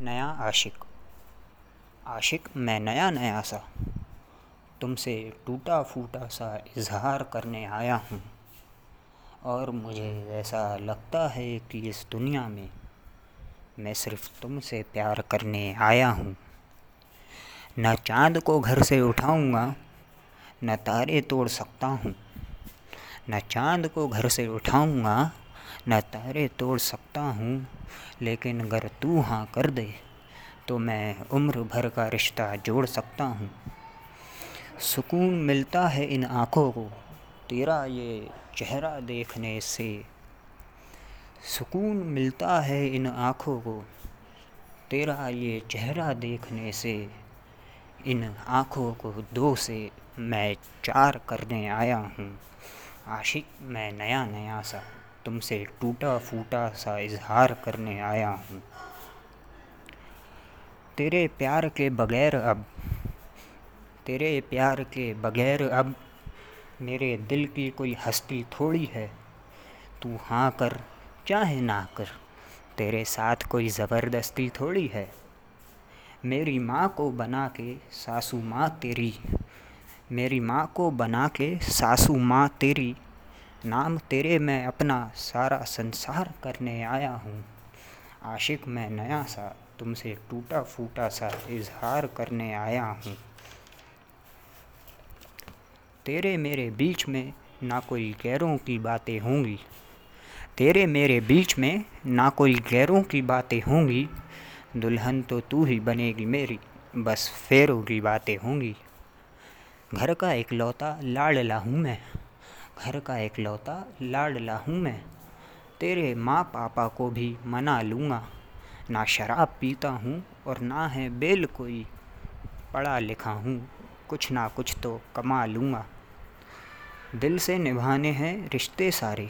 नया आशिक। आशिक, मैं नया नया सा, तुमसे टूटा फूटा सा इजहार करने आया हूँ। और मुझे ऐसा लगता है कि इस दुनिया में मैं सिर्फ़ तुमसे प्यार करने आया हूँ। न चाँद को घर से उठाऊँगा, न तारे तोड़ सकता हूँ। न चाँद को घर से उठाऊँगा न तारे तोड़ सकता हूँ, लेकिन अगर तू हाँ कर दे तो मैं उम्र भर का रिश्ता जोड़ सकता हूँ। सुकून मिलता है इन आँखों को, तेरा ये चेहरा देखने से। सुकून मिलता है इन आँखों को, तेरा ये चेहरा देखने से। इन आँखों को दो से मैं चार करने आया हूँ। आशिक, मैं नया नया सा। तुमसे टूटा फूटा सा इजहार करने आया हूँ। तेरे प्यार के बगैर अब, तेरे प्यार के बगैर अब मेरे दिल की कोई हस्ती थोड़ी है। तू हाँ कर, चाहे ना कर, तेरे साथ कोई ज़बरदस्ती थोड़ी है। मेरी माँ को बना के सासू माँ तेरी, मेरी माँ को बना के सासू माँ तेरी नाम तेरे मैं अपना सारा संसार करने आया हूँ। आशिक, मैं नया सा तुमसे टूटा फूटा सा इजहार करने आया हूँ। तेरे मेरे बीच में ना कोई गैरों की बातें होंगी। तेरे मेरे बीच में ना कोई गैरों की बातें होंगी। दुल्हन तो तू ही बनेगी मेरी, बस फेरों की बातें होंगी। घर का एक लौता लाडला हूँ मैं। घर का एक लौता लाडला हूँ मैं। तेरे माँ पापा को भी मना लूँगा। ना शराब पीता हूँ और ना है बेल कोई। पढ़ा लिखा हूँ, कुछ ना कुछ तो कमा लूँगा। दिल से निभाने हैं रिश्ते सारे।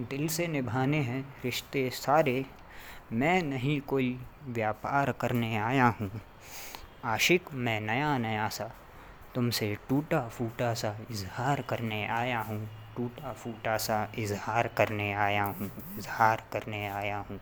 दिल से निभाने हैं रिश्ते सारे। मैं नहीं कोई व्यापार करने आया हूँ। आशिक, मैं नया नया सा तुमसे टूटा फूटा सा इजहार करने आया हूँ टूटा फूटा सा इजहार करने आया हूँ, इजहार करने आया हूँ।